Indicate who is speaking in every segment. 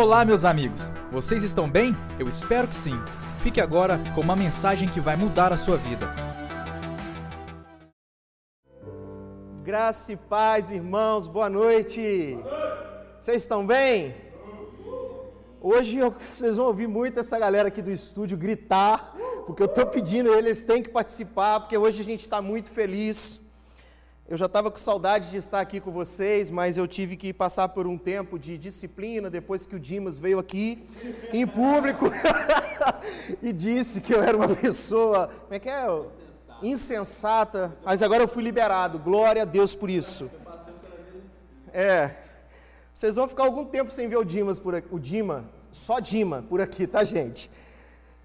Speaker 1: Olá, meus amigos! Vocês estão bem? Eu espero que sim. Fique agora com uma mensagem que vai mudar a sua vida.
Speaker 2: Graça e paz, irmãos, boa noite! Vocês estão bem? Hoje eu, vocês vão ouvir muito essa galera aqui do estúdio gritar, porque eu estou pedindo eles têm que participar, porque hoje a gente está muito feliz. Eu já estava com saudade de estar aqui com vocês, mas eu tive que passar por um tempo de disciplina depois que o Dimas veio aqui em público e disse que eu era uma pessoa, como é que é? Insensata. Insensata. Mas agora eu fui liberado. Glória a Deus por isso. É. Vocês vão ficar algum tempo sem ver o Dimas por aqui, o Dima, só Dima por aqui, tá, gente?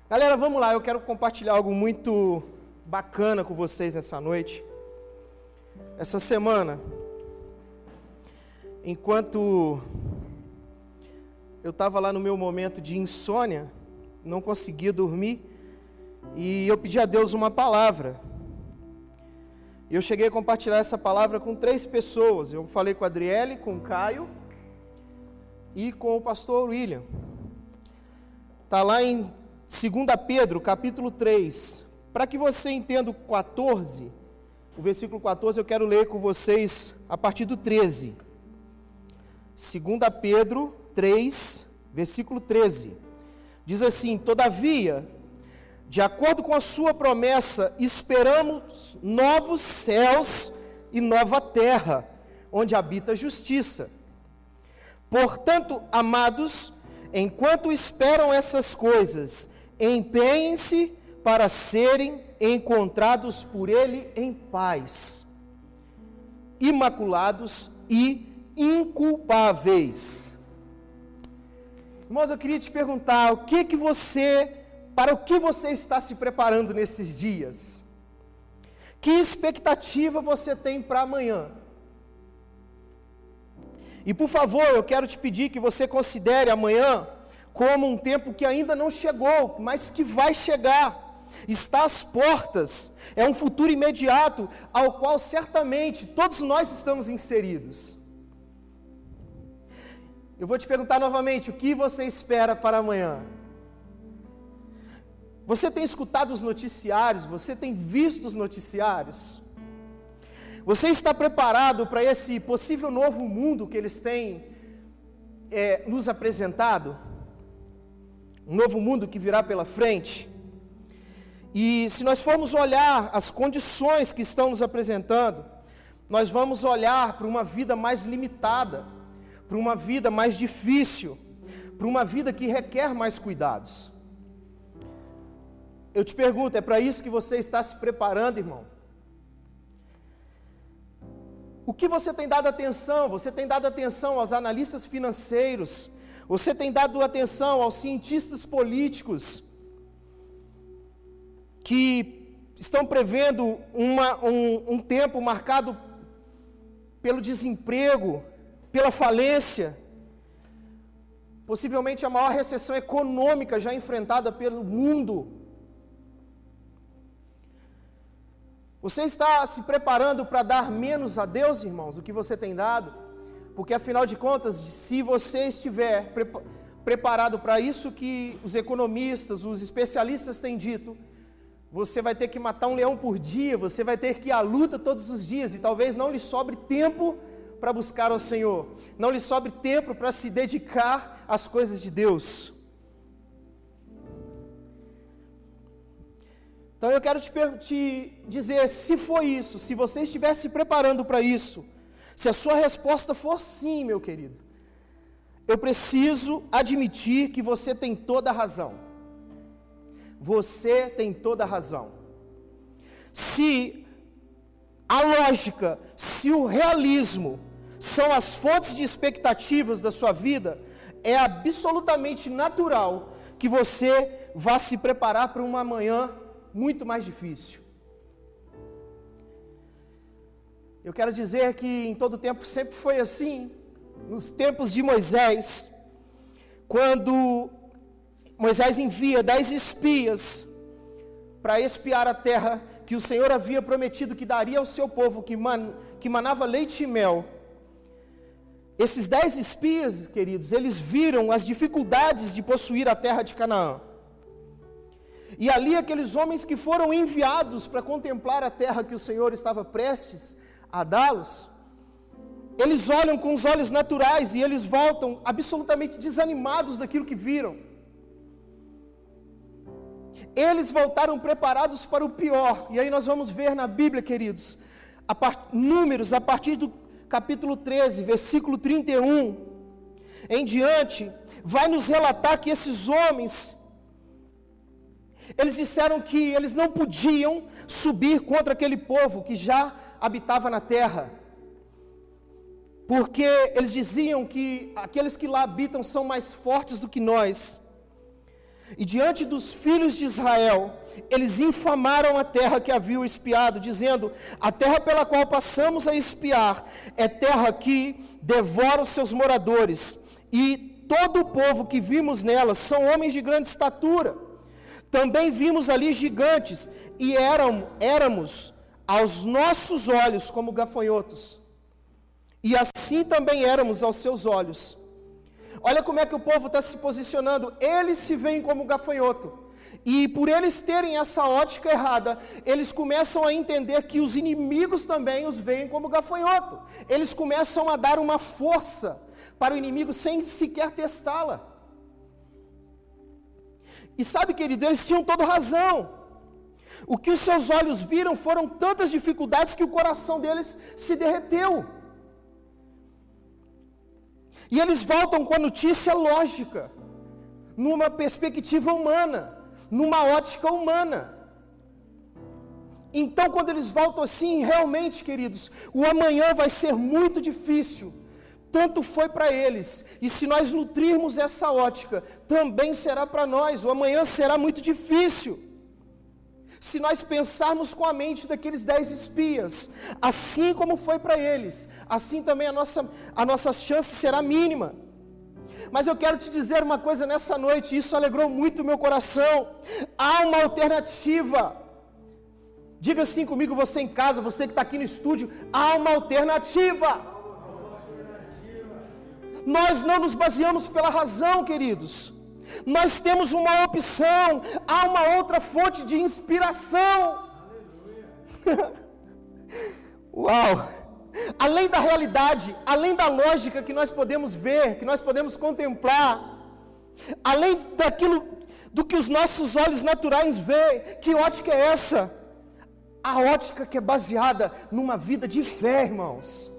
Speaker 2: Galera, vamos lá. Eu quero compartilhar algo muito bacana com vocês nessa noite. Essa semana, enquanto eu estava lá no meu momento de insônia, não conseguia dormir, e eu pedi a Deus uma palavra. E eu cheguei a compartilhar essa palavra com três pessoas. Eu falei com a Adriele, com o Caio e com o pastor William. Está lá em 2 Pedro, capítulo 3. Para que você entenda o 14, o versículo 14 eu quero ler com vocês a partir do 13. 2 Pedro 3, versículo 13. Diz assim: Todavia, de acordo com a sua promessa, esperamos novos céus e nova terra, onde habita a justiça. Portanto, amados, enquanto esperam essas coisas, empenhem-se para serem encontrados por Ele em paz, imaculados e inculpáveis. Irmãos, eu queria te perguntar, o que que você, para o que você está se preparando nesses dias? Que expectativa você tem para amanhã? E por favor, eu quero te pedir que você considere amanhã como um tempo que ainda não chegou, mas que vai chegar está às portas, é um futuro imediato ao qual certamente todos nós estamos inseridos. Eu vou te perguntar novamente: o que você espera para amanhã? Você tem escutado os noticiários? Você tem visto os noticiários? Você está preparado para esse possível novo mundo que eles têm é, nos apresentado? Um novo mundo que virá pela frente? E se nós formos olhar as condições que estão nos apresentando, nós vamos olhar para uma vida mais limitada, para uma vida mais difícil, para uma vida que requer mais cuidados. Eu te pergunto, é para isso que você está se preparando, irmão? O que você tem dado atenção? Você tem dado atenção aos analistas financeiros? Você tem dado atenção aos cientistas políticos? Que estão prevendo uma, um, um tempo marcado pelo desemprego, pela falência, possivelmente a maior recessão econômica já enfrentada pelo mundo. Você está se preparando para dar menos a Deus, irmãos, do que você tem dado? Porque afinal de contas, se você estiver preparado para isso que os economistas, os especialistas têm dito, você vai ter que matar um leão por dia, você vai ter que ir à luta todos os dias, e talvez não lhe sobre tempo para buscar ao Senhor, não lhe sobre tempo para se dedicar às coisas de Deus. Então eu quero te, te dizer: se for isso, se você estiver se preparando para isso, se a sua resposta for sim, meu querido, eu preciso admitir que você tem toda a razão você tem toda a razão. Se a lógica, se o realismo são as fontes de expectativas da sua vida, é absolutamente natural que você vá se preparar para uma manhã muito mais difícil. Eu quero dizer que em todo tempo sempre foi assim. Nos tempos de Moisés, quando Moisés envia dez espias para espiar a terra que o Senhor havia prometido que daria ao seu povo, que, man, que manava leite e mel. Esses dez espias, queridos, eles viram as dificuldades de possuir a terra de Canaã. E ali aqueles homens que foram enviados para contemplar a terra que o Senhor estava prestes a dá-los, eles olham com os olhos naturais e eles voltam absolutamente desanimados daquilo que viram. Eles voltaram preparados para o pior. E aí nós vamos ver na Bíblia, queridos, a part... números a partir do capítulo 13, versículo 31 em diante, vai nos relatar que esses homens eles disseram que eles não podiam subir contra aquele povo que já habitava na terra. Porque eles diziam que aqueles que lá habitam são mais fortes do que nós. E diante dos filhos de Israel, eles infamaram a terra que haviam espiado, dizendo: A terra pela qual passamos a espiar é terra que devora os seus moradores, e todo o povo que vimos nela são homens de grande estatura. Também vimos ali gigantes, e eram, éramos aos nossos olhos como gafanhotos, e assim também éramos aos seus olhos. Olha como é que o povo está se posicionando. Eles se veem como gafanhoto. E por eles terem essa ótica errada, eles começam a entender que os inimigos também os veem como gafanhoto. Eles começam a dar uma força para o inimigo sem sequer testá-la. E sabe, querido, eles tinham toda razão. O que os seus olhos viram foram tantas dificuldades que o coração deles se derreteu. E eles voltam com a notícia lógica, numa perspectiva humana, numa ótica humana. Então, quando eles voltam assim, realmente, queridos, o amanhã vai ser muito difícil. Tanto foi para eles, e se nós nutrirmos essa ótica, também será para nós. O amanhã será muito difícil se nós pensarmos com a mente daqueles dez espias, assim como foi para eles, assim também a nossa, a nossa chance será mínima. Mas eu quero te dizer uma coisa nessa noite, isso alegrou muito o meu coração. Há uma alternativa. Diga assim comigo, você em casa, você que está aqui no estúdio, há uma alternativa. Nós não nos baseamos pela razão, queridos. Nós temos uma opção, há uma outra fonte de inspiração. Uau! Além da realidade, além da lógica que nós podemos ver, que nós podemos contemplar, além daquilo do que os nossos olhos naturais veem, que ótica é essa? A ótica que é baseada numa vida de fé, irmãos.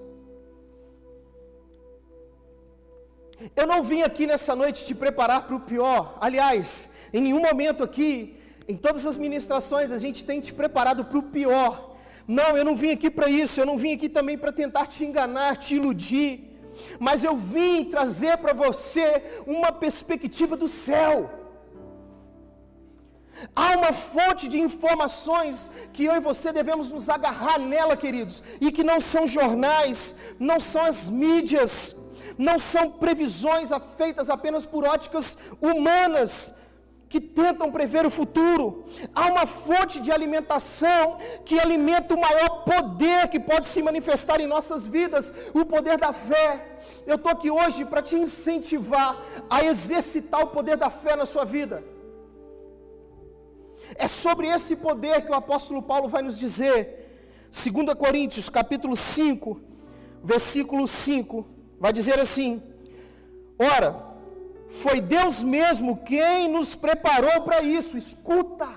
Speaker 2: Eu não vim aqui nessa noite te preparar para o pior. Aliás, em nenhum momento aqui, em todas as ministrações, a gente tem te preparado para o pior. Não, eu não vim aqui para isso. Eu não vim aqui também para tentar te enganar, te iludir. Mas eu vim trazer para você uma perspectiva do céu. Há uma fonte de informações que eu e você devemos nos agarrar nela, queridos, e que não são jornais, não são as mídias, não são previsões feitas apenas por óticas humanas que tentam prever o futuro. Há uma fonte de alimentação que alimenta o maior poder que pode se manifestar em nossas vidas, o poder da fé. Eu estou aqui hoje para te incentivar a exercitar o poder da fé na sua vida. É sobre esse poder que o apóstolo Paulo vai nos dizer, 2 Coríntios, capítulo 5, versículo 5. Vai dizer assim: Ora, foi Deus mesmo quem nos preparou para isso. Escuta,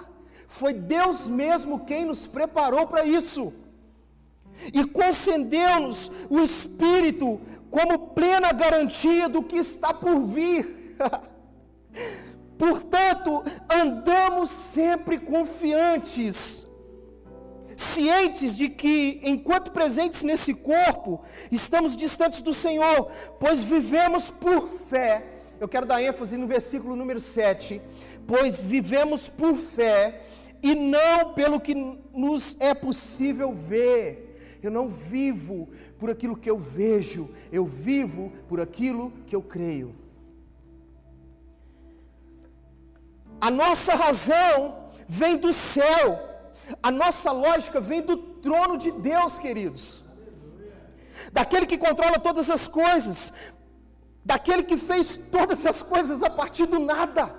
Speaker 2: foi Deus mesmo quem nos preparou para isso. E concedeu-nos o Espírito como plena garantia do que está por vir. Portanto, andamos sempre confiantes cientes de que, enquanto presentes nesse corpo, estamos distantes do Senhor, pois vivemos por fé. Eu quero dar ênfase no versículo número 7. Pois vivemos por fé e não pelo que nos é possível ver. Eu não vivo por aquilo que eu vejo, eu vivo por aquilo que eu creio. A nossa razão vem do céu, a nossa lógica vem do trono de Deus, queridos. daquele que controla todas as coisas, daquele que fez todas as coisas a partir do nada.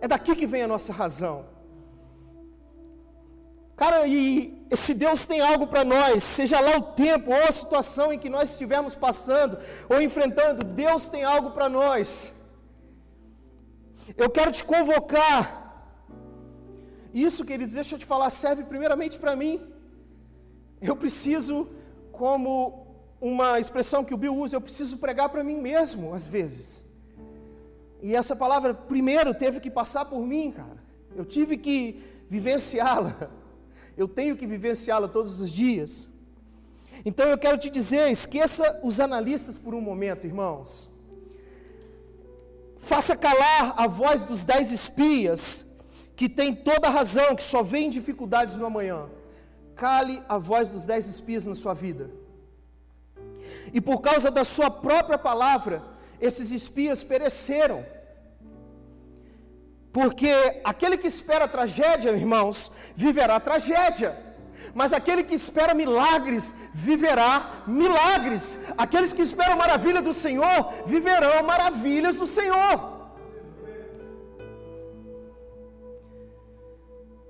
Speaker 2: É daqui que vem a nossa razão. Cara, e se Deus tem algo para nós, seja lá o tempo ou a situação em que nós estivermos passando ou enfrentando, Deus tem algo para nós. Eu quero te convocar. Isso, queridos, deixa eu te falar, serve primeiramente para mim. Eu preciso, como uma expressão que o Bill usa, eu preciso pregar para mim mesmo, às vezes. E essa palavra, primeiro, teve que passar por mim, cara. Eu tive que vivenciá-la. Eu tenho que vivenciá-la todos os dias. Então eu quero te dizer: esqueça os analistas por um momento, irmãos. Faça calar a voz dos dez espias, que tem toda a razão, que só vêem dificuldades no amanhã. Cale a voz dos dez espias na sua vida. E por causa da sua própria palavra, esses espias pereceram. Porque aquele que espera tragédia, irmãos, viverá tragédia. Mas aquele que espera milagres, viverá milagres. Aqueles que esperam maravilha do Senhor, viverão maravilhas do Senhor.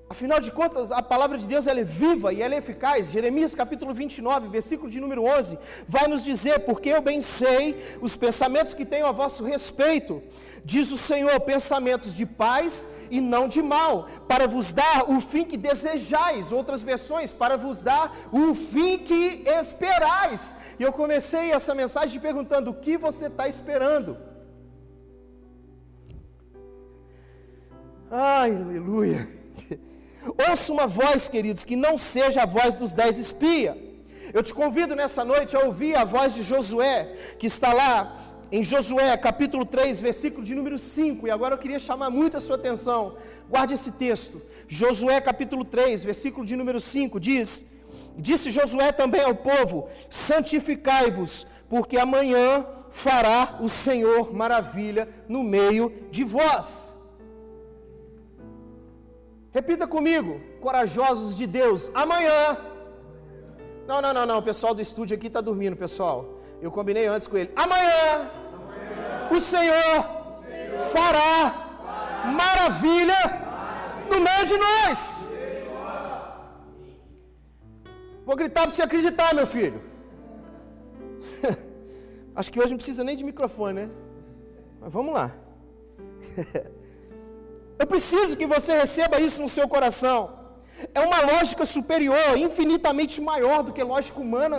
Speaker 2: Afinal de contas, a palavra de Deus ela é viva e ela é eficaz. Jeremias capítulo 29, versículo de número 11, vai nos dizer: Porque eu bem sei os pensamentos que tenho a vosso respeito, diz o Senhor, pensamentos de paz e não de mal, para vos dar o fim que desejais. Outras versões, para vos dar o fim que esperais. E eu comecei essa mensagem perguntando: O que você está esperando? Ai, aleluia. Ouça uma voz, queridos, que não seja a voz dos dez espias. Eu te convido nessa noite a ouvir a voz de Josué, que está lá em Josué, capítulo 3, versículo de número 5. E agora eu queria chamar muito a sua atenção. Guarde esse texto. Josué, capítulo 3, versículo de número 5 diz: Disse Josué também ao povo: Santificai-vos, porque amanhã fará o Senhor maravilha no meio de vós. Repita comigo, corajosos de Deus, amanhã. Não, não, não, não, o pessoal do estúdio aqui está dormindo, pessoal. Eu combinei antes com ele. Amanhã, amanhã o, Senhor o Senhor fará, fará maravilha, maravilha no meio de nós. Vou gritar para você acreditar, meu filho. Acho que hoje não precisa nem de microfone, né? Mas vamos lá. Eu preciso que você receba isso no seu coração. É uma lógica superior, infinitamente maior do que lógica humana,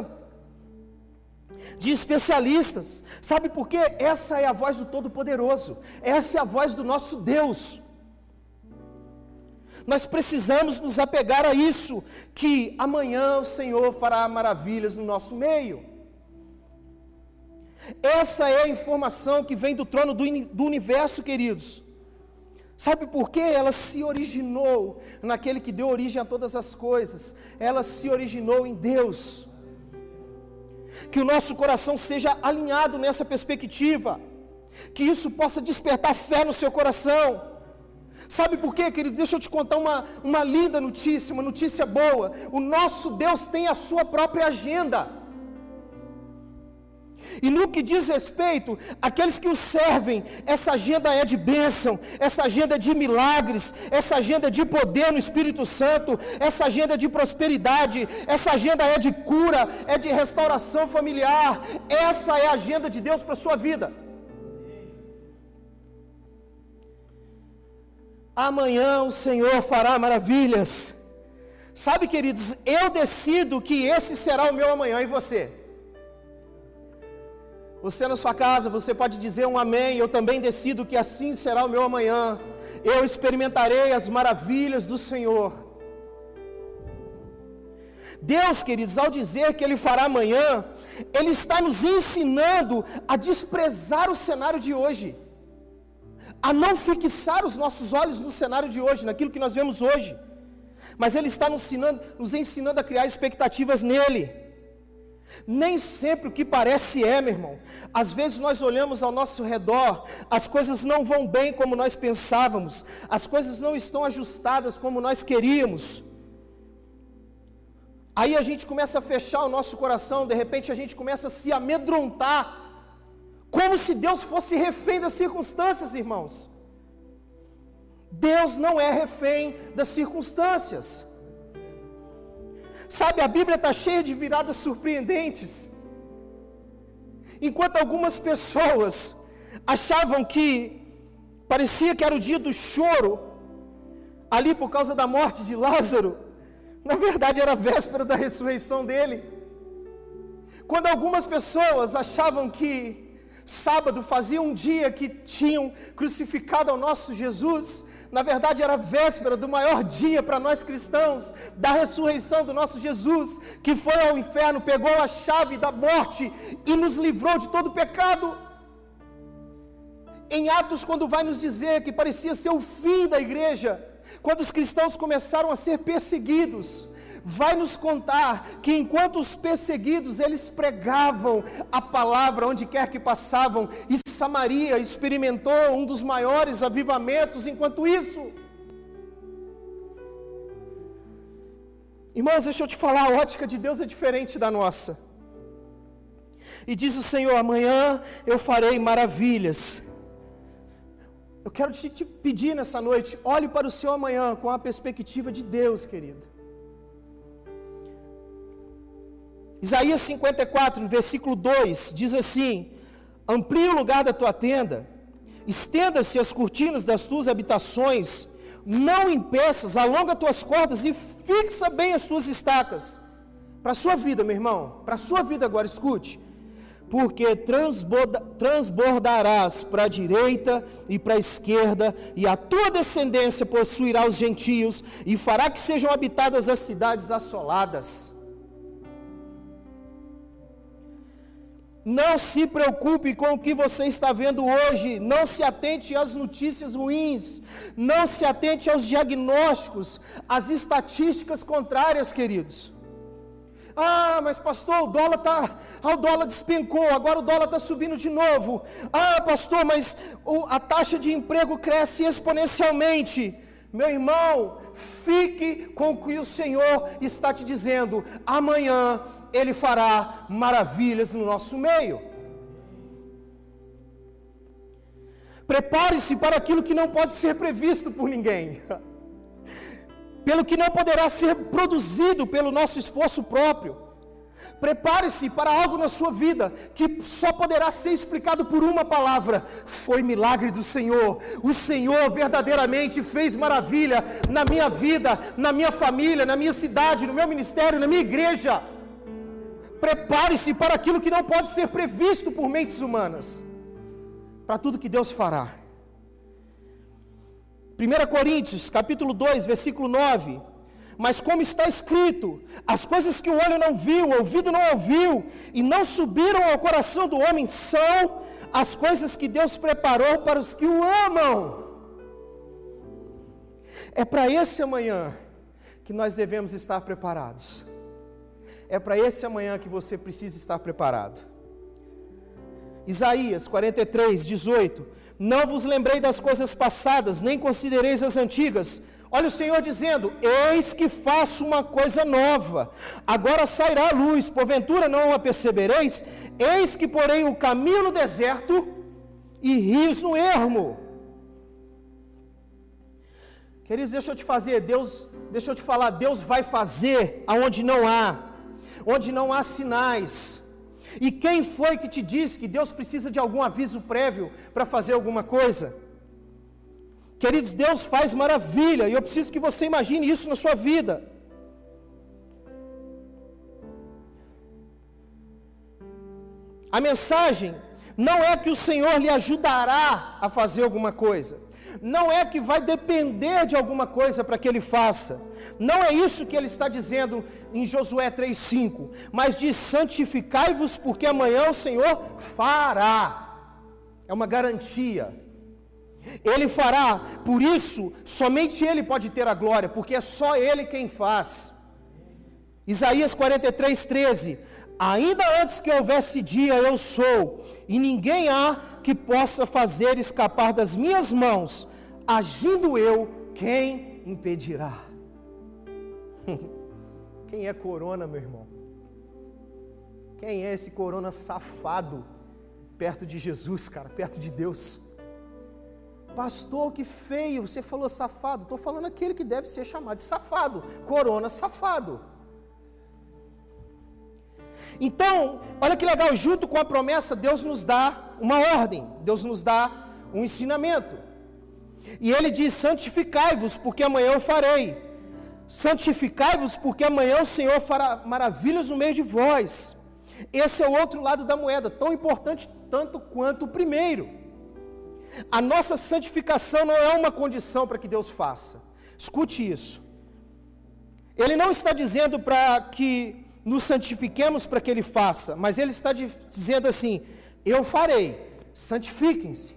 Speaker 2: de especialistas. Sabe por quê? Essa é a voz do Todo-Poderoso, essa é a voz do nosso Deus. Nós precisamos nos apegar a isso, que amanhã o Senhor fará maravilhas no nosso meio. Essa é a informação que vem do trono do, do universo, queridos. Sabe por quê? Ela se originou naquele que deu origem a todas as coisas. Ela se originou em Deus. Que o nosso coração seja alinhado nessa perspectiva. Que isso possa despertar fé no seu coração. Sabe por quê, querido? Deixa eu te contar uma, uma linda notícia, uma notícia boa. O nosso Deus tem a sua própria agenda. E no que diz respeito àqueles que o servem, essa agenda é de bênção, essa agenda é de milagres, essa agenda é de poder no Espírito Santo, essa agenda é de prosperidade, essa agenda é de cura, é de restauração familiar. Essa é a agenda de Deus para a sua vida. Amanhã o Senhor fará maravilhas. Sabe, queridos, eu decido que esse será o meu amanhã e você. Você na sua casa, você pode dizer um amém. Eu também decido que assim será o meu amanhã. Eu experimentarei as maravilhas do Senhor. Deus, queridos, ao dizer que Ele fará amanhã, Ele está nos ensinando a desprezar o cenário de hoje, a não fixar os nossos olhos no cenário de hoje, naquilo que nós vemos hoje, mas Ele está nos ensinando, nos ensinando a criar expectativas nele. Nem sempre o que parece é, meu irmão. Às vezes nós olhamos ao nosso redor, as coisas não vão bem como nós pensávamos, as coisas não estão ajustadas como nós queríamos. Aí a gente começa a fechar o nosso coração, de repente a gente começa a se amedrontar, como se Deus fosse refém das circunstâncias, irmãos. Deus não é refém das circunstâncias. Sabe, a Bíblia está cheia de viradas surpreendentes. Enquanto algumas pessoas achavam que parecia que era o dia do choro, ali por causa da morte de Lázaro, na verdade era a véspera da ressurreição dele. Quando algumas pessoas achavam que sábado fazia um dia que tinham crucificado ao nosso Jesus, na verdade era a véspera do maior dia para nós cristãos, da ressurreição do nosso Jesus, que foi ao inferno, pegou a chave da morte e nos livrou de todo pecado. Em Atos, quando vai nos dizer que parecia ser o fim da igreja, quando os cristãos começaram a ser perseguidos, vai nos contar que enquanto os perseguidos eles pregavam a palavra onde quer que passavam, e Samaria experimentou um dos maiores avivamentos enquanto isso. Irmãos, deixa eu te falar, a ótica de Deus é diferente da nossa. E diz o Senhor: amanhã eu farei maravilhas eu quero te, te pedir nessa noite, olhe para o seu amanhã com a perspectiva de Deus, querido. Isaías 54, versículo 2, diz assim: Amplie o lugar da tua tenda, estenda-se as cortinas das tuas habitações, não impeças, alonga tuas cordas e fixa bem as tuas estacas. Para a sua vida, meu irmão, para a sua vida agora, escute porque transborda, transbordarás para a direita e para a esquerda, e a tua descendência possuirá os gentios, e fará que sejam habitadas as cidades assoladas. Não se preocupe com o que você está vendo hoje, não se atente às notícias ruins, não se atente aos diagnósticos, às estatísticas contrárias, queridos. Ah, mas pastor, o dólar tá, ah, o dólar despencou, agora o dólar está subindo de novo. Ah, pastor, mas a taxa de emprego cresce exponencialmente. Meu irmão, fique com o que o Senhor está te dizendo. Amanhã Ele fará maravilhas no nosso meio. Prepare-se para aquilo que não pode ser previsto por ninguém. pelo que não poderá ser produzido pelo nosso esforço próprio. Prepare-se para algo na sua vida que só poderá ser explicado por uma palavra: foi milagre do Senhor. O Senhor verdadeiramente fez maravilha na minha vida, na minha família, na minha cidade, no meu ministério, na minha igreja. Prepare-se para aquilo que não pode ser previsto por mentes humanas, para tudo que Deus fará. 1 Coríntios, capítulo 2, versículo 9. Mas como está escrito, as coisas que o olho não viu, o ouvido não ouviu, e não subiram ao coração do homem, são as coisas que Deus preparou para os que o amam. É para esse amanhã que nós devemos estar preparados. É para esse amanhã que você precisa estar preparado. Isaías 43, 18. Não vos lembrei das coisas passadas, nem considereis as antigas. Olha o Senhor dizendo: Eis que faço uma coisa nova. Agora sairá a luz, porventura não a percebereis? Eis que porei o caminho no deserto e rios no ermo. Queridos, deixa eu te fazer, Deus, deixa eu te falar, Deus vai fazer aonde não há, onde não há sinais. E quem foi que te disse que Deus precisa de algum aviso prévio para fazer alguma coisa? Queridos, Deus faz maravilha, e eu preciso que você imagine isso na sua vida. A mensagem não é que o Senhor lhe ajudará a fazer alguma coisa não é que vai depender de alguma coisa para que ele faça. Não é isso que ele está dizendo em Josué 3,5. Mas diz: santificai-vos, porque amanhã o Senhor fará. É uma garantia. Ele fará, por isso, somente Ele pode ter a glória, porque é só Ele quem faz. Isaías 43, 13: Ainda antes que houvesse dia, eu sou, e ninguém há que possa fazer escapar das minhas mãos. Agindo eu, quem impedirá? Quem é corona, meu irmão? Quem é esse corona safado perto de Jesus, cara, perto de Deus? Pastor, que feio, você falou safado. Estou falando aquele que deve ser chamado de safado, corona safado. Então, olha que legal, junto com a promessa, Deus nos dá uma ordem, Deus nos dá um ensinamento. E ele diz: santificai-vos, porque amanhã eu farei. Santificai-vos, porque amanhã o Senhor fará maravilhas no meio de vós. Esse é o outro lado da moeda, tão importante tanto quanto o primeiro. A nossa santificação não é uma condição para que Deus faça. Escute isso. Ele não está dizendo para que nos santifiquemos para que Ele faça, mas Ele está dizendo assim: Eu farei, santifiquem-se.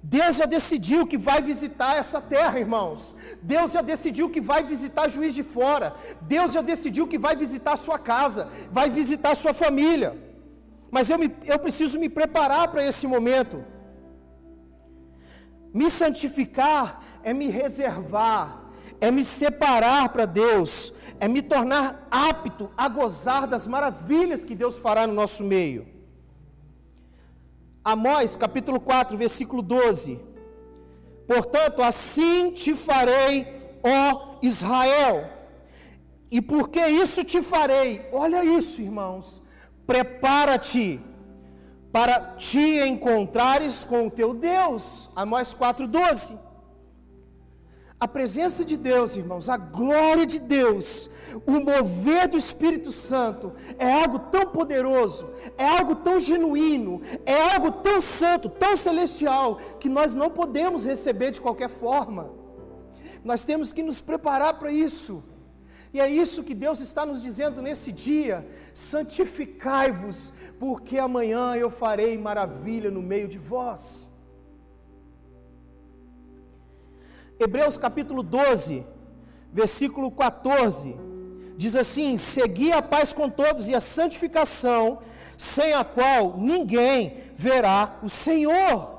Speaker 2: Deus já decidiu que vai visitar essa terra, irmãos. Deus já decidiu que vai visitar juiz de fora. Deus já decidiu que vai visitar sua casa, vai visitar sua família. Mas eu, me, eu preciso me preparar para esse momento. Me santificar é me reservar, é me separar para Deus, é me tornar apto a gozar das maravilhas que Deus fará no nosso meio. Amós capítulo 4, versículo 12. Portanto, assim te farei, ó Israel. E por que isso te farei? Olha isso, irmãos. Prepara-te para te encontrares com o teu Deus. Amós 4,12. A presença de Deus, irmãos, a glória de Deus, o mover do Espírito Santo é algo tão poderoso, é algo tão genuíno, é algo tão santo, tão celestial, que nós não podemos receber de qualquer forma. Nós temos que nos preparar para isso. E é isso que Deus está nos dizendo nesse dia: santificai-vos, porque amanhã eu farei maravilha no meio de vós. Hebreus capítulo 12, versículo 14, diz assim: Segui a paz com todos e a santificação, sem a qual ninguém verá o Senhor.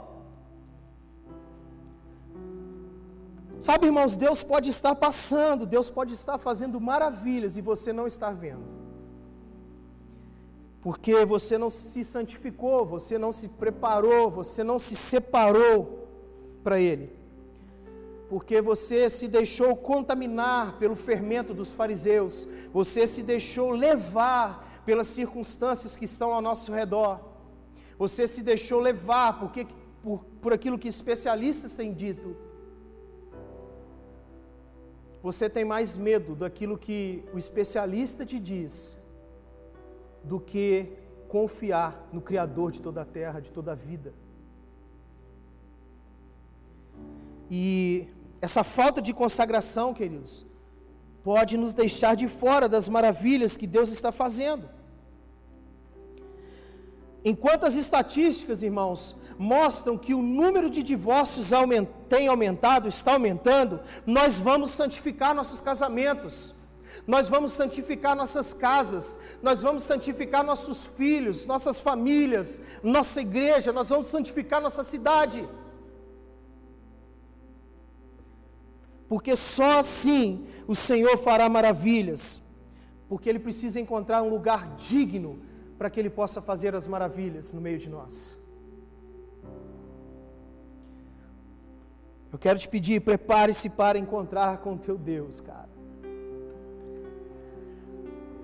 Speaker 2: Sabe, irmãos, Deus pode estar passando, Deus pode estar fazendo maravilhas e você não estar vendo. Porque você não se santificou, você não se preparou, você não se separou para Ele. Porque você se deixou contaminar pelo fermento dos fariseus, você se deixou levar pelas circunstâncias que estão ao nosso redor, você se deixou levar porque, por, por aquilo que especialistas têm dito você tem mais medo daquilo que o especialista te diz do que confiar no Criador de toda a terra, de toda a vida. E essa falta de consagração, queridos, pode nos deixar de fora das maravilhas que Deus está fazendo. Enquanto as estatísticas, irmãos, mostram que o número de divórcios tem aumentado, está aumentando, nós vamos santificar nossos casamentos, nós vamos santificar nossas casas, nós vamos santificar nossos filhos, nossas famílias, nossa igreja, nós vamos santificar nossa cidade. Porque só assim o Senhor fará maravilhas, porque Ele precisa encontrar um lugar digno para que Ele possa fazer as maravilhas no meio de nós. Eu quero te pedir, prepare-se para encontrar com teu Deus, cara.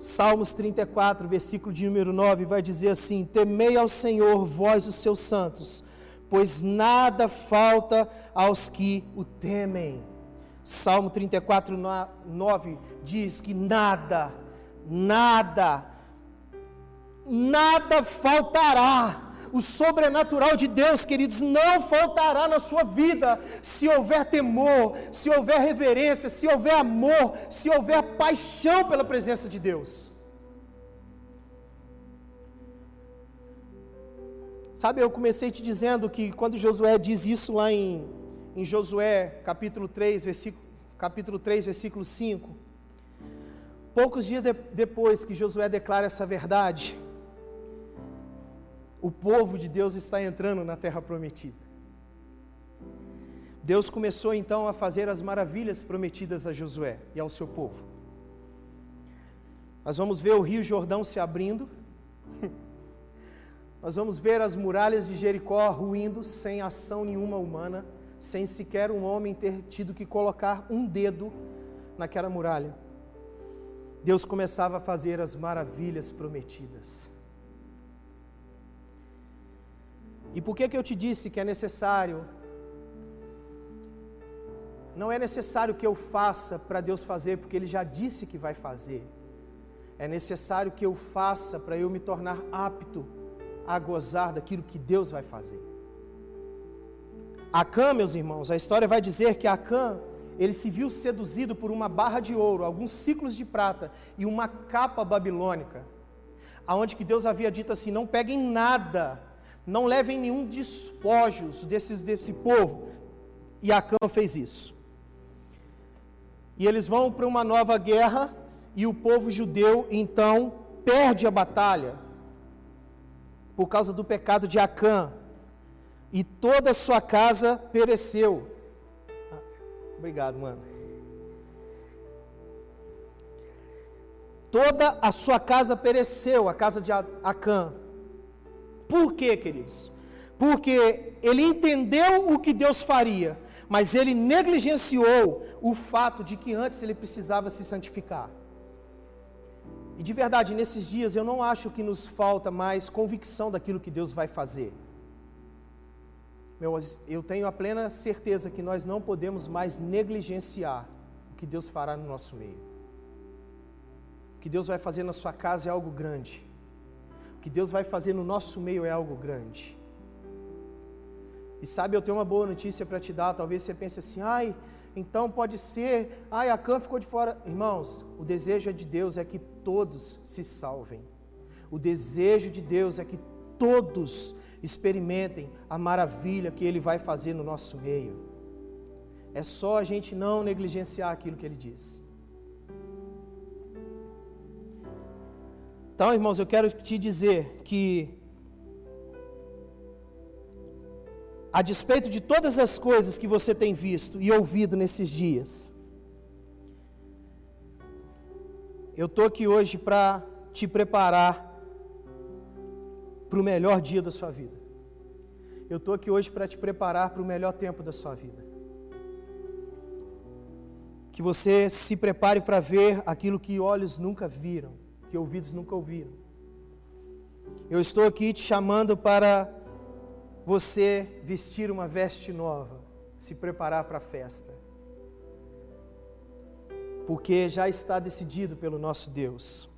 Speaker 2: Salmos 34, versículo de número 9, vai dizer assim: Temei ao Senhor, vós os seus santos, pois nada falta aos que o temem. Salmo 34, 9 diz que nada, nada nada faltará. O sobrenatural de Deus, queridos, não faltará na sua vida se houver temor, se houver reverência, se houver amor, se houver paixão pela presença de Deus. Sabe, eu comecei te dizendo que quando Josué diz isso lá em, em Josué capítulo 3, versículo, capítulo 3, versículo 5, poucos dias de, depois que Josué declara essa verdade, o povo de Deus está entrando na terra prometida. Deus começou então a fazer as maravilhas prometidas a Josué e ao seu povo. Nós vamos ver o Rio Jordão se abrindo. Nós vamos ver as muralhas de Jericó ruindo sem ação nenhuma humana, sem sequer um homem ter tido que colocar um dedo naquela muralha. Deus começava a fazer as maravilhas prometidas. E por que que eu te disse que é necessário não é necessário que eu faça para Deus fazer, porque Ele já disse que vai fazer. É necessário que eu faça para eu me tornar apto a gozar daquilo que Deus vai fazer. Acã, meus irmãos, a história vai dizer que Acã, ele se viu seduzido por uma barra de ouro, alguns ciclos de prata e uma capa babilônica, aonde que Deus havia dito assim: não peguem nada, não levem nenhum despojos desses, desse povo. E Acã fez isso. E eles vão para uma nova guerra e o povo judeu então perde a batalha por causa do pecado de Acã. E toda a sua casa pereceu. Obrigado, mano. Toda a sua casa pereceu, a casa de Acã. Por quê, queridos? Porque ele entendeu o que Deus faria mas ele negligenciou o fato de que antes ele precisava se santificar. E de verdade, nesses dias eu não acho que nos falta mais convicção daquilo que Deus vai fazer. Eu tenho a plena certeza que nós não podemos mais negligenciar o que Deus fará no nosso meio. O que Deus vai fazer na sua casa é algo grande. O que Deus vai fazer no nosso meio é algo grande. E sabe, eu tenho uma boa notícia para te dar. Talvez você pense assim, ai, então pode ser, ai, a Cã ficou de fora. Irmãos, o desejo é de Deus é que todos se salvem. O desejo de Deus é que todos experimentem a maravilha que Ele vai fazer no nosso meio. É só a gente não negligenciar aquilo que Ele diz. Então, irmãos, eu quero te dizer que a despeito de todas as coisas que você tem visto e ouvido nesses dias, eu estou aqui hoje para te preparar para o melhor dia da sua vida. Eu estou aqui hoje para te preparar para o melhor tempo da sua vida. Que você se prepare para ver aquilo que olhos nunca viram, que ouvidos nunca ouviram. Eu estou aqui te chamando para você vestir uma veste nova, se preparar para a festa. Porque já está decidido pelo nosso Deus.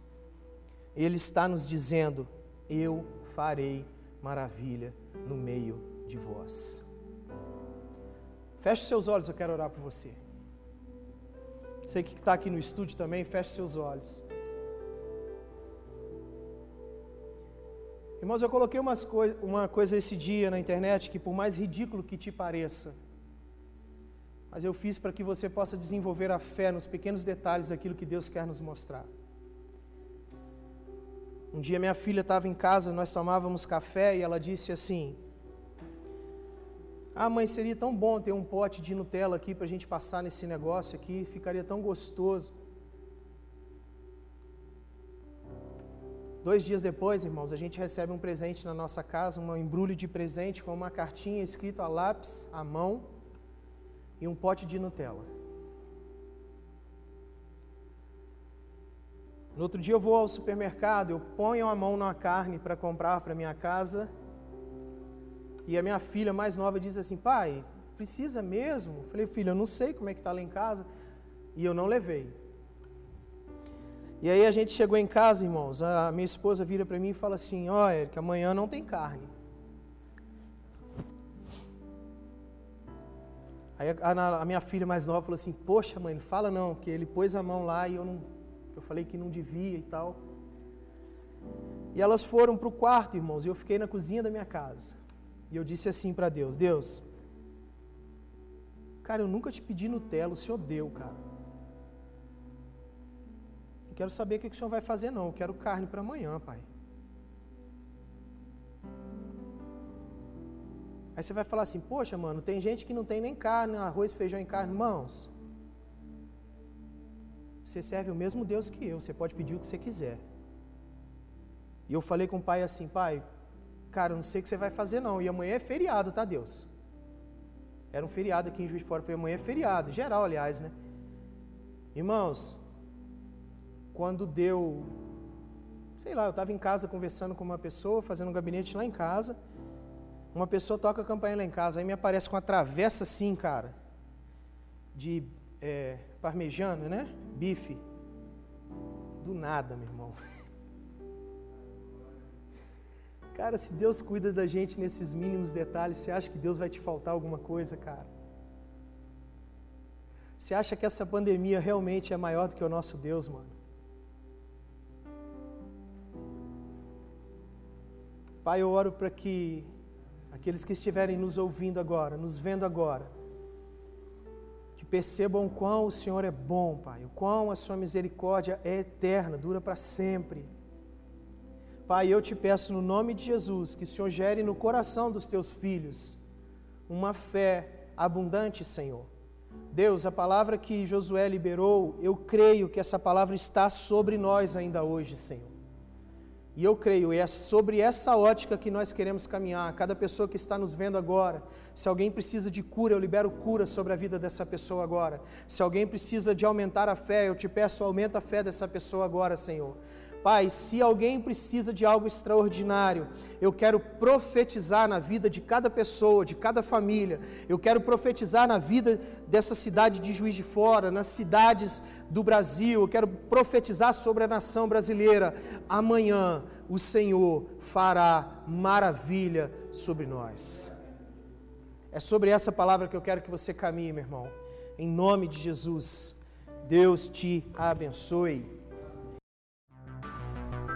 Speaker 2: Ele está nos dizendo: Eu farei maravilha no meio de vós. Feche seus olhos, eu quero orar por você. Você que está aqui no estúdio também, feche seus olhos. Irmãos, eu coloquei coi uma coisa esse dia na internet que, por mais ridículo que te pareça, mas eu fiz para que você possa desenvolver a fé nos pequenos detalhes daquilo que Deus quer nos mostrar. Um dia minha filha estava em casa, nós tomávamos café e ela disse assim: Ah, mãe, seria tão bom ter um pote de Nutella aqui para a gente passar nesse negócio aqui, ficaria tão gostoso. Dois dias depois, irmãos, a gente recebe um presente na nossa casa, um embrulho de presente com uma cartinha escrita a lápis, à mão e um pote de Nutella. No outro dia eu vou ao supermercado, eu ponho a mão na carne para comprar para minha casa e a minha filha mais nova diz assim: pai, precisa mesmo? Eu falei, filha, eu não sei como é que está lá em casa e eu não levei. E aí a gente chegou em casa, irmãos, a minha esposa vira para mim e fala assim: ó, oh, que amanhã não tem carne. Aí a, a, minha filha mais nova falou assim: Poxa, mãe, não fala não, porque ele pôs a mão lá e eu não, eu falei que não devia e tal. E elas foram para o quarto, irmãos, e eu fiquei na cozinha da minha casa. E eu disse assim para Deus: Deus, cara, eu nunca te pedi Nutella, o Senhor deu, cara quero saber o que o senhor vai fazer, não. Eu quero carne para amanhã, pai. Aí você vai falar assim: Poxa, mano, tem gente que não tem nem carne, arroz, feijão em carne. Irmãos, Você serve o mesmo Deus que eu, você pode pedir o que você quiser. E eu falei com o pai assim, pai, cara, não sei o que você vai fazer não. E amanhã é feriado, tá, Deus? Era um feriado aqui em Juiz de Fora, foi amanhã é feriado, geral, aliás, né? Irmãos, quando deu, sei lá, eu estava em casa conversando com uma pessoa, fazendo um gabinete lá em casa, uma pessoa toca a campainha lá em casa, aí me aparece com uma travessa assim, cara, de é, parmejana, né? Bife. Do nada, meu irmão. Cara, se Deus cuida da gente nesses mínimos detalhes, você acha que Deus vai te faltar alguma coisa, cara? Você acha que essa pandemia realmente é maior do que o nosso Deus, mano? Pai, eu oro para que aqueles que estiverem nos ouvindo agora, nos vendo agora, percebam quão o Senhor é bom, Pai, o quão a Sua misericórdia é eterna, dura para sempre Pai, eu te peço no nome de Jesus que o Senhor gere no coração dos teus filhos uma fé abundante, Senhor. Deus, a palavra que Josué liberou, eu creio que essa palavra está sobre nós ainda hoje, Senhor. E eu creio, e é sobre essa ótica que nós queremos caminhar. Cada pessoa que está nos vendo agora, se alguém precisa de cura, eu libero cura sobre a vida dessa pessoa agora. Se alguém precisa de aumentar a fé, eu te peço, aumenta a fé dessa pessoa agora, Senhor. Pai, se alguém precisa de algo extraordinário, eu quero profetizar na vida de cada pessoa, de cada família. Eu quero profetizar na vida dessa cidade de Juiz de Fora, nas cidades do Brasil. Eu quero profetizar sobre a nação brasileira. Amanhã o Senhor fará maravilha sobre nós. É sobre essa palavra que eu quero que você caminhe, meu irmão. Em nome de Jesus. Deus te abençoe.